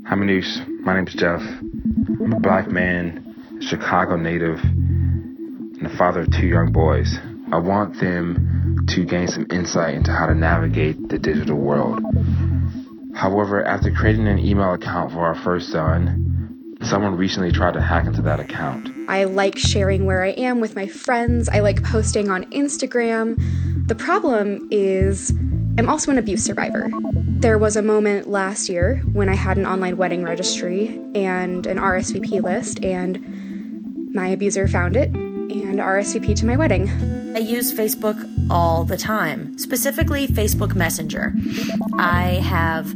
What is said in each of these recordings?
Hi, Manoush. My name's Jeff. I'm a black man, Chicago native, and the father of two young boys. I want them to gain some insight into how to navigate the digital world. However, after creating an email account for our first son, someone recently tried to hack into that account. I like sharing where I am with my friends. I like posting on Instagram. The problem is, I'm also an abuse survivor. There was a moment last year when I had an online wedding registry and an RSVP list, and my abuser found it and RSVP to my wedding. I use Facebook all the time, specifically Facebook Messenger. I have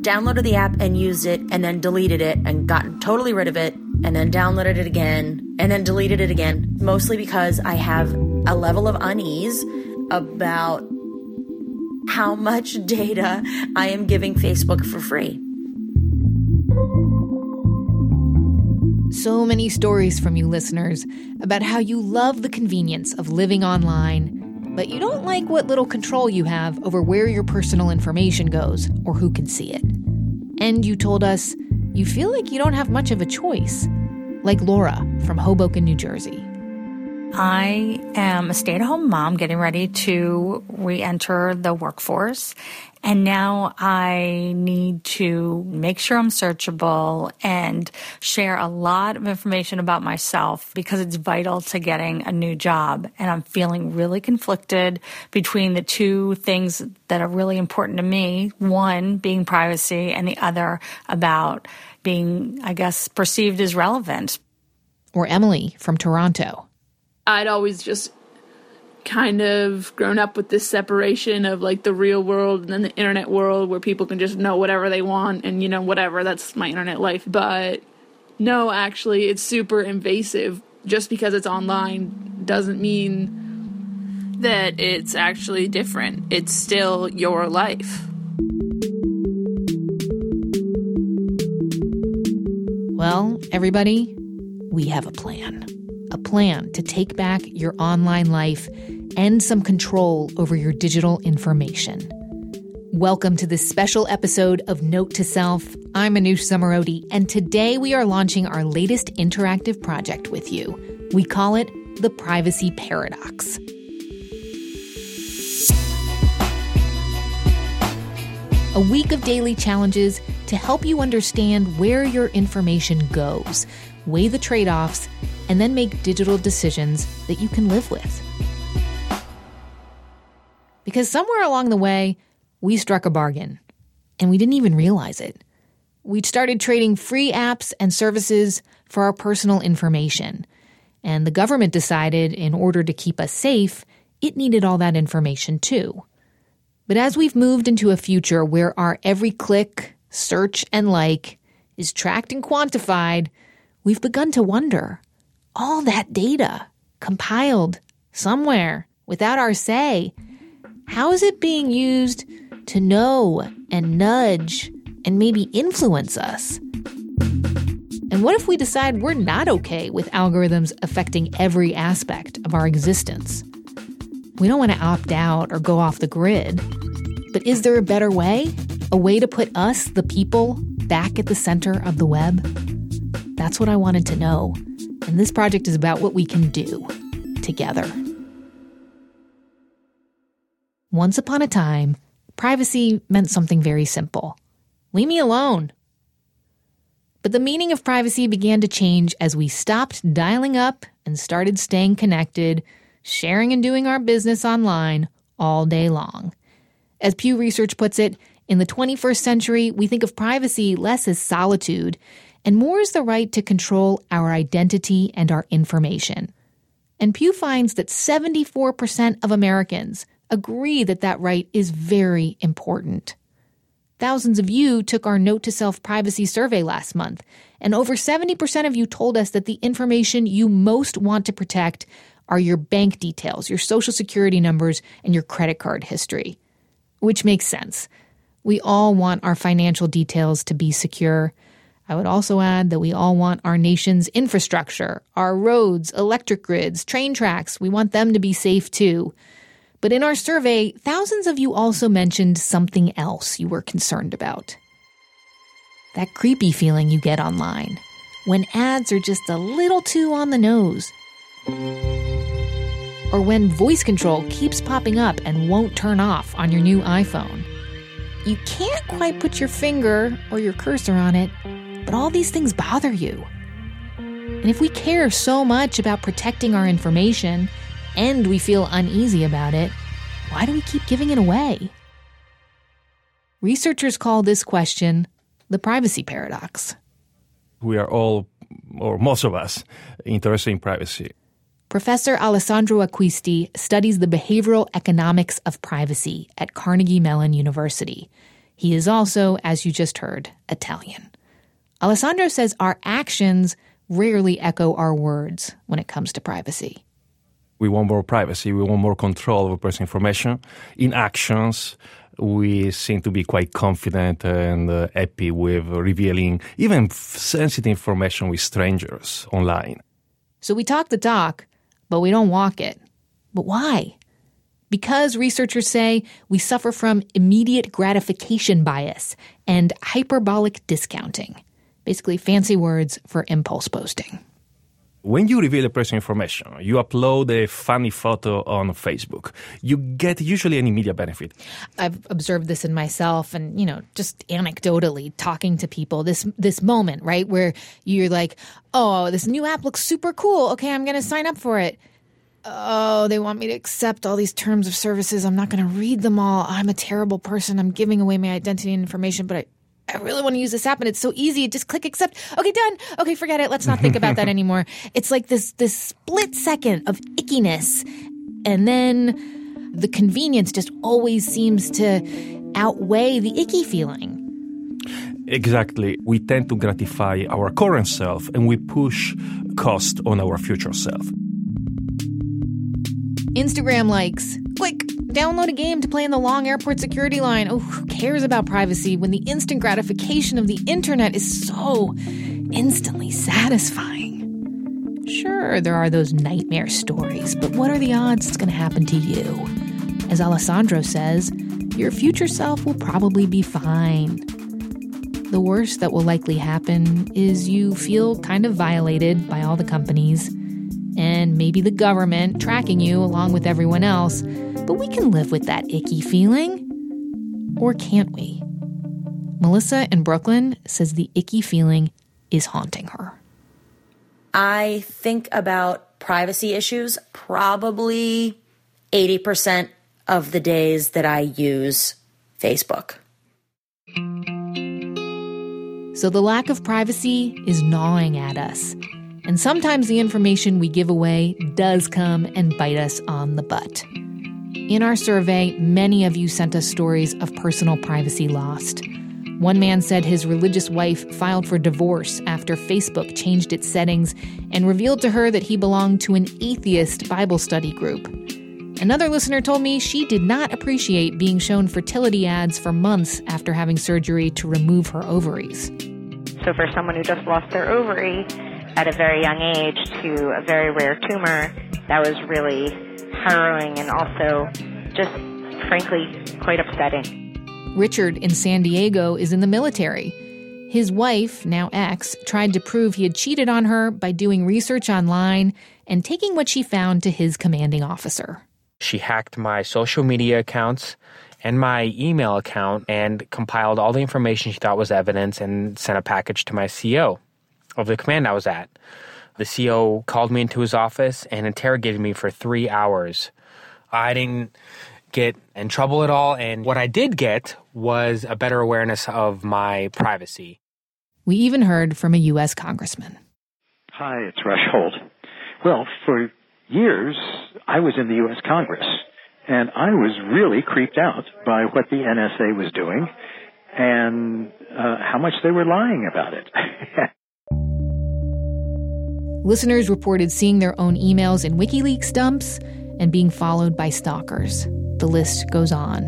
downloaded the app and used it and then deleted it and gotten totally rid of it and then downloaded it again and then deleted it again, mostly because I have a level of unease about how much data I am giving Facebook for free. So many stories from you listeners about how you love the convenience of living online, but you don't like what little control you have over where your personal information goes or who can see it. And you told us you feel like you don't have much of a choice, like Laura from Hoboken, New Jersey. I am a stay at home mom getting ready to re enter the workforce. And now I need to make sure I'm searchable and share a lot of information about myself because it's vital to getting a new job. And I'm feeling really conflicted between the two things that are really important to me one being privacy, and the other about being, I guess, perceived as relevant. Or Emily from Toronto. I'd always just kind of grown up with this separation of like the real world and then the internet world where people can just know whatever they want and you know whatever that's my internet life. But no actually it's super invasive. Just because it's online doesn't mean that it's actually different. It's still your life. Well everybody we have a plan a plan to take back your online life and some control over your digital information. Welcome to this special episode of Note to Self. I'm Manoush Zomorodi, and today we are launching our latest interactive project with you. We call it the Privacy Paradox. A week of daily challenges to help you understand where your information goes, weigh the trade offs, and then make digital decisions that you can live with. Because somewhere along the way, we struck a bargain, and we didn't even realize it. We'd started trading free apps and services for our personal information. And the government decided, in order to keep us safe, it needed all that information too. But as we've moved into a future where our every click, search, and like is tracked and quantified, we've begun to wonder all that data compiled somewhere without our say, how is it being used to know and nudge and maybe influence us? And what if we decide we're not okay with algorithms affecting every aspect of our existence? We don't want to opt out or go off the grid. But is there a better way? A way to put us, the people, back at the center of the web? That's what I wanted to know. And this project is about what we can do together. Once upon a time, privacy meant something very simple leave me alone. But the meaning of privacy began to change as we stopped dialing up and started staying connected, sharing and doing our business online all day long. As Pew Research puts it, in the 21st century, we think of privacy less as solitude and more is the right to control our identity and our information. And Pew finds that 74% of Americans agree that that right is very important. Thousands of you took our Note to Self privacy survey last month, and over 70% of you told us that the information you most want to protect are your bank details, your social security numbers, and your credit card history. Which makes sense. We all want our financial details to be secure. I would also add that we all want our nation's infrastructure, our roads, electric grids, train tracks, we want them to be safe too. But in our survey, thousands of you also mentioned something else you were concerned about. that creepy feeling you get online when ads are just a little too on the nose. Or when voice control keeps popping up and won't turn off on your new iPhone. You can't quite put your finger or your cursor on it, but all these things bother you. And if we care so much about protecting our information and we feel uneasy about it, why do we keep giving it away? Researchers call this question the privacy paradox. We are all, or most of us, interested in privacy. Professor Alessandro Acquisti studies the behavioral economics of privacy at Carnegie Mellon University. He is also, as you just heard, Italian. Alessandro says our actions rarely echo our words when it comes to privacy. We want more privacy, we want more control over personal information. In actions, we seem to be quite confident and uh, happy with revealing even sensitive information with strangers online. So we talk the talk, but we don't walk it. But why? Because researchers say we suffer from immediate gratification bias and hyperbolic discounting. Basically, fancy words for impulse posting. When you reveal a personal information, you upload a funny photo on Facebook, you get usually an immediate benefit. I've observed this in myself and, you know, just anecdotally talking to people this this moment, right, where you're like, "Oh, this new app looks super cool. Okay, I'm going to sign up for it." Oh, they want me to accept all these terms of services. I'm not going to read them all. I'm a terrible person. I'm giving away my identity and information, but I I really want to use this app and it's so easy. Just click accept. Okay, done. Okay, forget it. Let's not think about that anymore. It's like this this split second of ickiness. And then the convenience just always seems to outweigh the icky feeling. Exactly. We tend to gratify our current self and we push cost on our future self. Instagram likes. Click. Download a game to play in the long airport security line. Oh, who cares about privacy when the instant gratification of the internet is so instantly satisfying? Sure, there are those nightmare stories, but what are the odds it's going to happen to you? As Alessandro says, your future self will probably be fine. The worst that will likely happen is you feel kind of violated by all the companies and maybe the government tracking you along with everyone else but we can live with that icky feeling. Or can't we? Melissa in Brooklyn says the icky feeling is haunting her. I think about privacy issues probably 80% of the days that I use Facebook. So the lack of privacy is gnawing at us. And sometimes the information we give away does come and bite us on the butt. In our survey, many of you sent us stories of personal privacy lost. One man said his religious wife filed for divorce after Facebook changed its settings and revealed to her that he belonged to an atheist Bible study group. Another listener told me she did not appreciate being shown fertility ads for months after having surgery to remove her ovaries. So, for someone who just lost their ovary at a very young age to a very rare tumor, that was really harrowing and also just frankly quite upsetting. Richard in San Diego is in the military. His wife, now ex, tried to prove he had cheated on her by doing research online and taking what she found to his commanding officer. She hacked my social media accounts and my email account and compiled all the information she thought was evidence and sent a package to my CO of the command I was at. The CO called me into his office and interrogated me for three hours. I didn't get in trouble at all, and what I did get was a better awareness of my privacy. We even heard from a U.S. congressman. Hi, it's Rush Holt. Well, for years, I was in the U.S. Congress, and I was really creeped out by what the NSA was doing and uh, how much they were lying about it. Listeners reported seeing their own emails in WikiLeaks dumps and being followed by stalkers. The list goes on.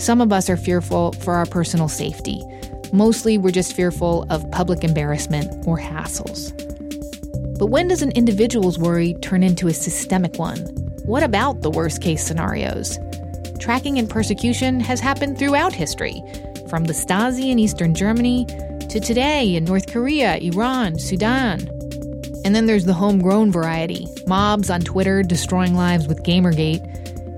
Some of us are fearful for our personal safety. Mostly, we're just fearful of public embarrassment or hassles. But when does an individual's worry turn into a systemic one? What about the worst case scenarios? Tracking and persecution has happened throughout history from the Stasi in Eastern Germany to today in North Korea, Iran, Sudan. And then there's the homegrown variety mobs on Twitter destroying lives with Gamergate,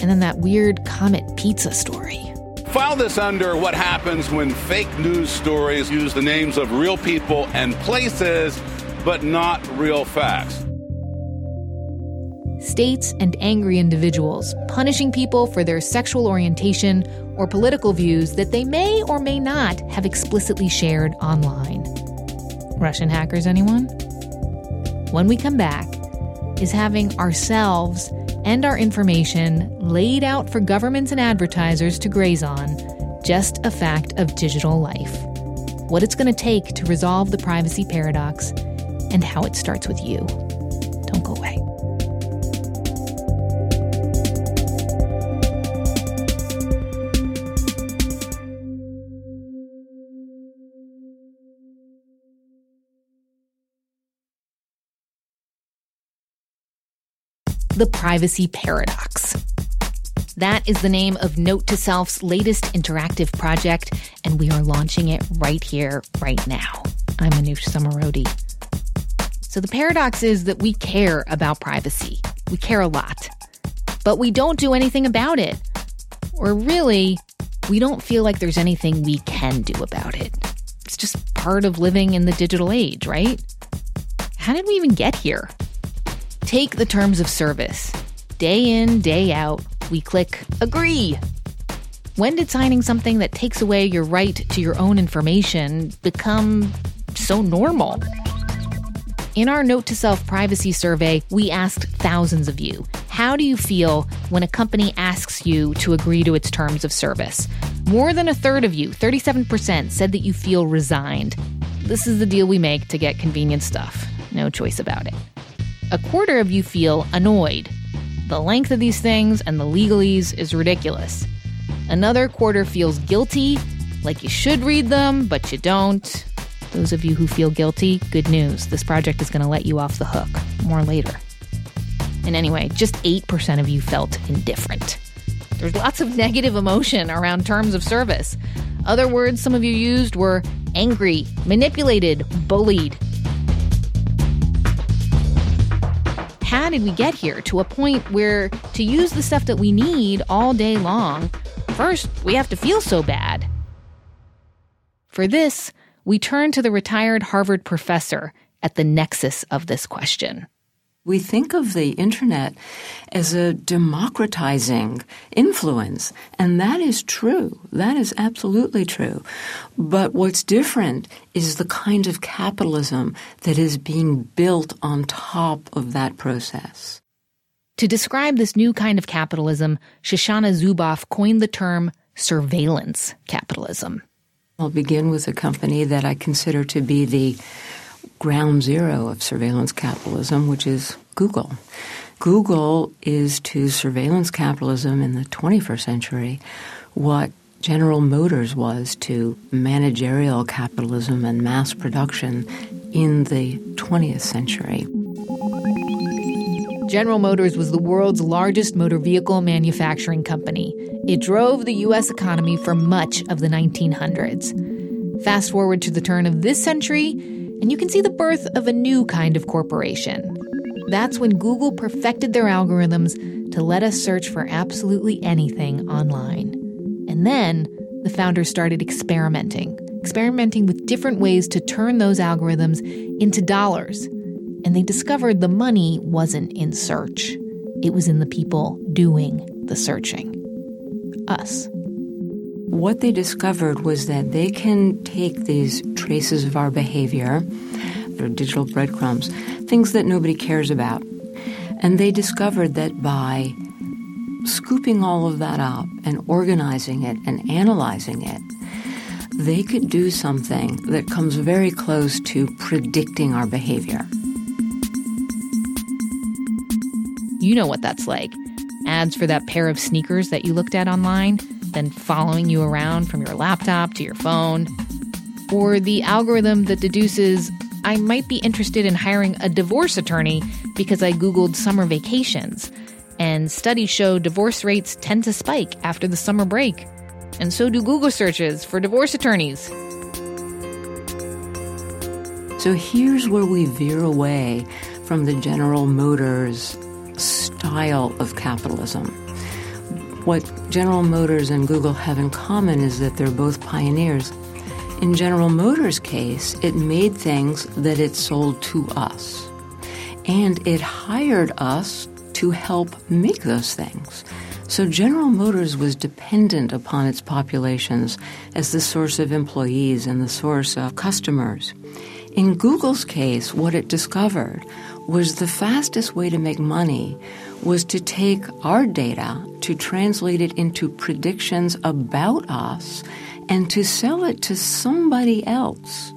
and then that weird Comet Pizza story. File this under what happens when fake news stories use the names of real people and places, but not real facts states and angry individuals, punishing people for their sexual orientation or political views that they may or may not have explicitly shared online. Russian hackers, anyone? When we come back, is having ourselves and our information laid out for governments and advertisers to graze on just a fact of digital life. What it's going to take to resolve the privacy paradox, and how it starts with you. Don't go away. The Privacy Paradox. That is the name of Note to Self's latest interactive project, and we are launching it right here, right now. I'm Manoush Zomorodi. So, the paradox is that we care about privacy. We care a lot, but we don't do anything about it. Or really, we don't feel like there's anything we can do about it. It's just part of living in the digital age, right? How did we even get here? Take the terms of service. Day in, day out, we click agree. When did signing something that takes away your right to your own information become so normal? In our Note to Self privacy survey, we asked thousands of you how do you feel when a company asks you to agree to its terms of service? More than a third of you, 37%, said that you feel resigned. This is the deal we make to get convenient stuff. No choice about it a quarter of you feel annoyed. The length of these things and the legalese is ridiculous. Another quarter feels guilty, like you should read them, but you don't. Those of you who feel guilty, good news. This project is going to let you off the hook. More later. And anyway, just 8% of you felt indifferent. There's lots of negative emotion around terms of service. Other words some of you used were angry, manipulated, bullied, how did we get here to a point where to use the stuff that we need all day long, first we have to feel so bad? For this, we turn to the retired Harvard professor at the nexus of this question. We think of the internet as a democratizing influence, and that is true. That is absolutely true. But what's different is the kind of capitalism that is being built on top of that process. To describe this new kind of capitalism, Shoshana Zuboff coined the term surveillance capitalism. I'll begin with a company that I consider to be the ground zero of surveillance capitalism, which is Google. Google is to surveillance capitalism in the 21st century what General Motors was to managerial capitalism and mass production in the 20th century. General Motors was the world's largest motor vehicle manufacturing company. It drove the U.S. economy for much of the 1900s. Fast forward to the turn of this century, and you can see the birth of a new kind of corporation. That's when Google perfected their algorithms to let us search for absolutely anything online. And then the founders started experimenting, experimenting with different ways to turn those algorithms into dollars. And they discovered the money wasn't in search, it was in the people doing the searching us. What they discovered was that they can take these traces of our behavior, or digital breadcrumbs, things that nobody cares about, and they discovered that by scooping all of that up and organizing it and analyzing it, they could do something that comes very close to predicting our behavior. You know what that's like. Ads for that pair of sneakers that you looked at online then following you around from your laptop to your phone. Or the algorithm that deduces I might be interested in hiring a divorce attorney because I Googled summer vacations. And studies show divorce rates tend to spike after the summer break. and so do Google searches for divorce attorneys. So here's where we veer away from the General Motors style of capitalism. What General Motors and Google have in common is that they're both pioneers. In General Motors' case, it made things that it sold to us. And it hired us to help make those things. So General Motors was dependent upon its populations as the source of employees and the source of customers. In Google's case, what it discovered was the fastest way to make money was to take our data, to translate it into predictions about us, and to sell it to somebody else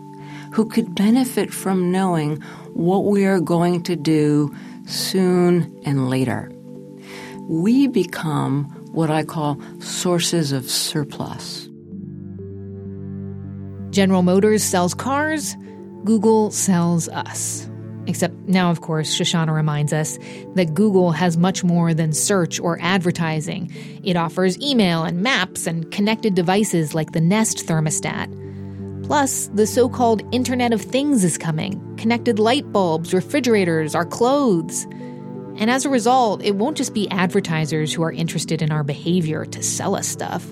who could benefit from knowing what we are going to do soon and later. We become what I call sources of surplus. General Motors sells cars, Google sells us. Except now, of course, Shoshana reminds us that Google has much more than search or advertising. It offers email and maps and connected devices like the Nest thermostat. Plus, the so called Internet of Things is coming connected light bulbs, refrigerators, our clothes. And as a result, it won't just be advertisers who are interested in our behavior to sell us stuff.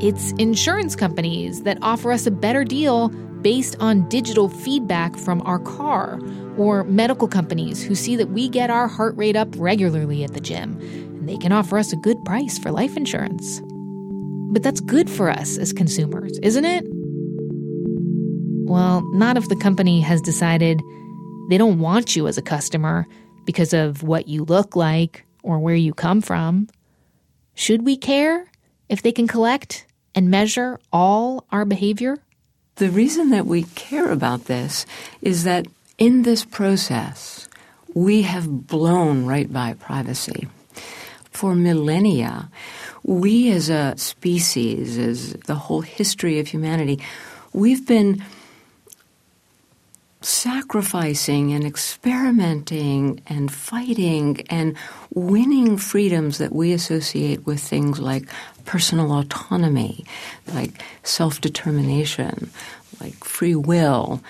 It's insurance companies that offer us a better deal based on digital feedback from our car, or medical companies who see that we get our heart rate up regularly at the gym, and they can offer us a good price for life insurance. But that's good for us as consumers, isn't it? Well, not if the company has decided they don't want you as a customer because of what you look like or where you come from. Should we care if they can collect and measure all our behavior? The reason that we care about this is that in this process, we have blown right by privacy. For millennia, we as a species, as the whole history of humanity, we've been sacrificing and experimenting and fighting and winning freedoms that we associate with things like personal autonomy, like self determination, like free will.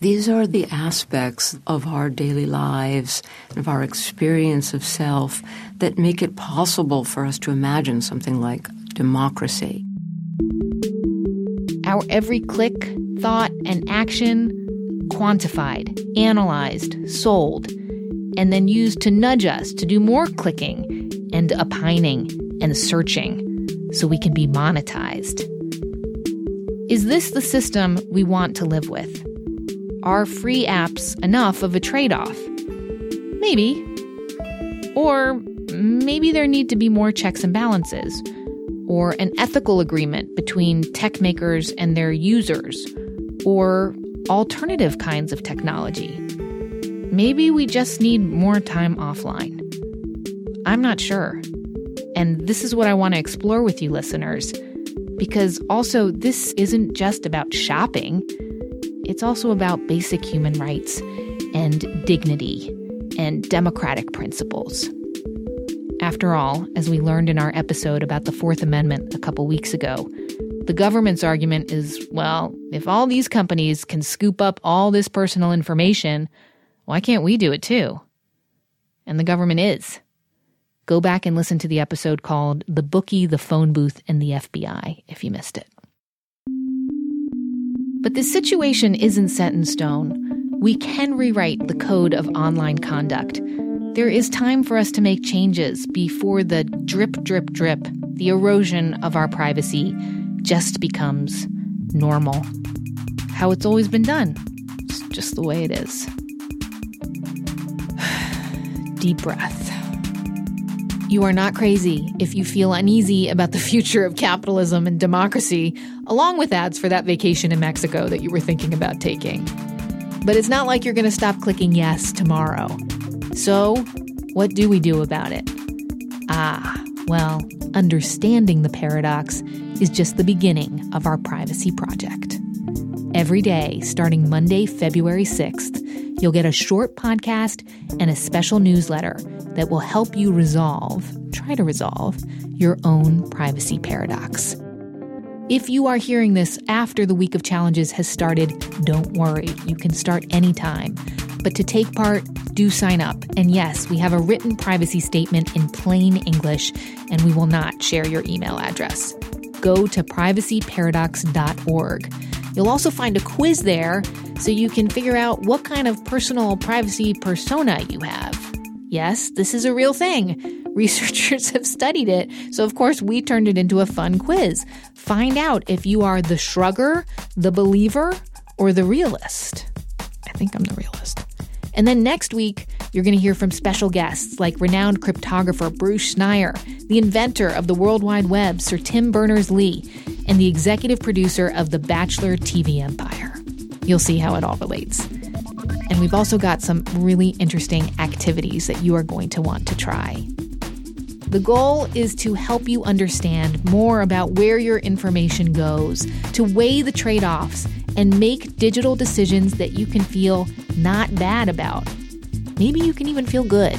These are the aspects of our daily lives, of our experience of self, that make it possible for us to imagine something like democracy. Our every click, thought, and action quantified, analyzed, sold, and then used to nudge us to do more clicking and opining and searching so we can be monetized. Is this the system we want to live with? Are free apps enough of a trade off? Maybe. Or maybe there need to be more checks and balances, or an ethical agreement between tech makers and their users, or alternative kinds of technology. Maybe we just need more time offline. I'm not sure. And this is what I want to explore with you, listeners, because also this isn't just about shopping, it's also about basic human rights and dignity and democratic principles. After all, as we learned in our episode about the Fourth Amendment a couple weeks ago, the government's argument is well, if all these companies can scoop up all this personal information, why can't we do it too? And the government is. Go back and listen to the episode called The Bookie, the Phone Booth, and the FBI if you missed it. But this situation isn't set in stone. We can rewrite the code of online conduct. There is time for us to make changes before the drip, drip, drip, the erosion of our privacy just becomes normal. How it's always been done. It's just the way it is. Deep breath. You are not crazy if you feel uneasy about the future of capitalism and democracy, along with ads for that vacation in Mexico that you were thinking about taking. But it's not like you're going to stop clicking yes tomorrow. So, what do we do about it? Ah, well, understanding the paradox is just the beginning of our privacy project. Every day, starting Monday, February 6th, you'll get a short podcast and a special newsletter that will help you resolve, try to resolve, your own privacy paradox. If you are hearing this after the week of challenges has started, don't worry. You can start anytime. But to take part, do sign up. And yes, we have a written privacy statement in plain English, and we will not share your email address. Go to privacyparadox.org. You'll also find a quiz there so you can figure out what kind of personal privacy persona you have. Yes, this is a real thing. Researchers have studied it, so of course we turned it into a fun quiz. Find out if you are the shrugger, the believer, or the realist. I think I'm the realist. And then next week, you're going to hear from special guests like renowned cryptographer Bruce Schneier, the inventor of the World Wide Web, Sir Tim Berners Lee, and the executive producer of The Bachelor TV Empire. You'll see how it all relates. And we've also got some really interesting activities that you are going to want to try. The goal is to help you understand more about where your information goes, to weigh the trade offs, and make digital decisions that you can feel not bad about. Maybe you can even feel good.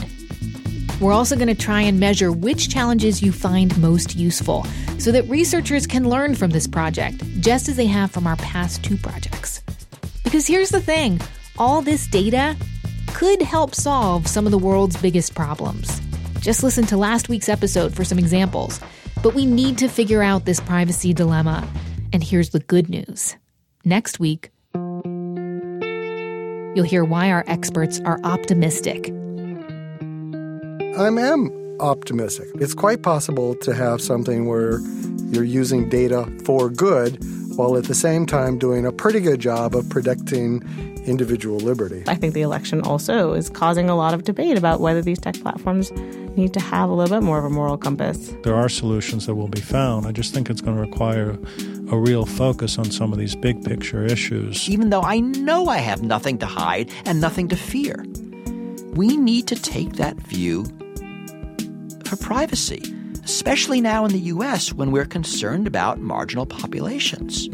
We're also going to try and measure which challenges you find most useful so that researchers can learn from this project, just as they have from our past two projects. Because here's the thing all this data could help solve some of the world's biggest problems. Just listen to last week's episode for some examples. But we need to figure out this privacy dilemma. And here's the good news next week, you'll hear why our experts are optimistic. I am optimistic. It's quite possible to have something where you're using data for good while at the same time doing a pretty good job of protecting individual liberty. I think the election also is causing a lot of debate about whether these tech platforms need to have a little bit more of a moral compass. There are solutions that will be found. I just think it's going to require a real focus on some of these big picture issues. Even though I know I have nothing to hide and nothing to fear, we need to take that view for privacy, especially now in the US when we're concerned about marginal populations.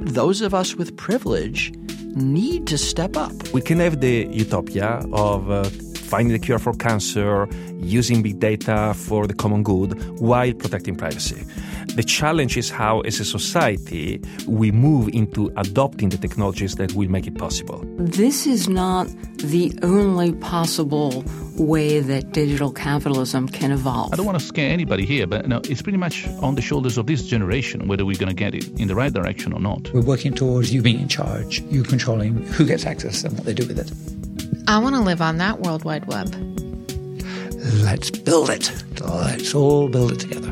Those of us with privilege need to step up. We can have the utopia of uh, finding the cure for cancer, using big data for the common good while protecting privacy. The challenge is how, as a society, we move into adopting the technologies that will make it possible. This is not the only possible way that digital capitalism can evolve. I don't want to scare anybody here, but no, it's pretty much on the shoulders of this generation whether we're going to get it in the right direction or not. We're working towards you being in charge, you controlling who gets access and what they do with it. I want to live on that World Wide Web. Let's build it. Let's all build it together.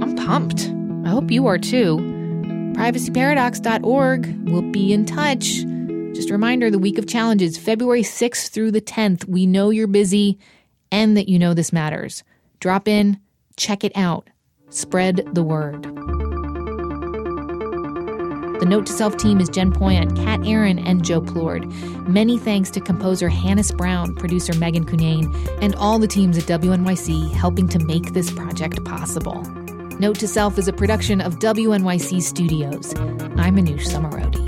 I'm pumped. I hope you are too. PrivacyParadox.org will be in touch. Just a reminder the week of challenges, February 6th through the 10th. We know you're busy and that you know this matters. Drop in, check it out, spread the word. The Note to Self team is Jen Poyant, Kat Aaron, and Joe Plourde. Many thanks to composer Hannis Brown, producer Megan Cunane, and all the teams at WNYC helping to make this project possible. Note to Self is a production of WNYC Studios. I'm Manoush Zomorodi.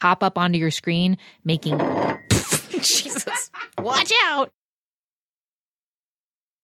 Pop up onto your screen, making. Jesus. Watch out!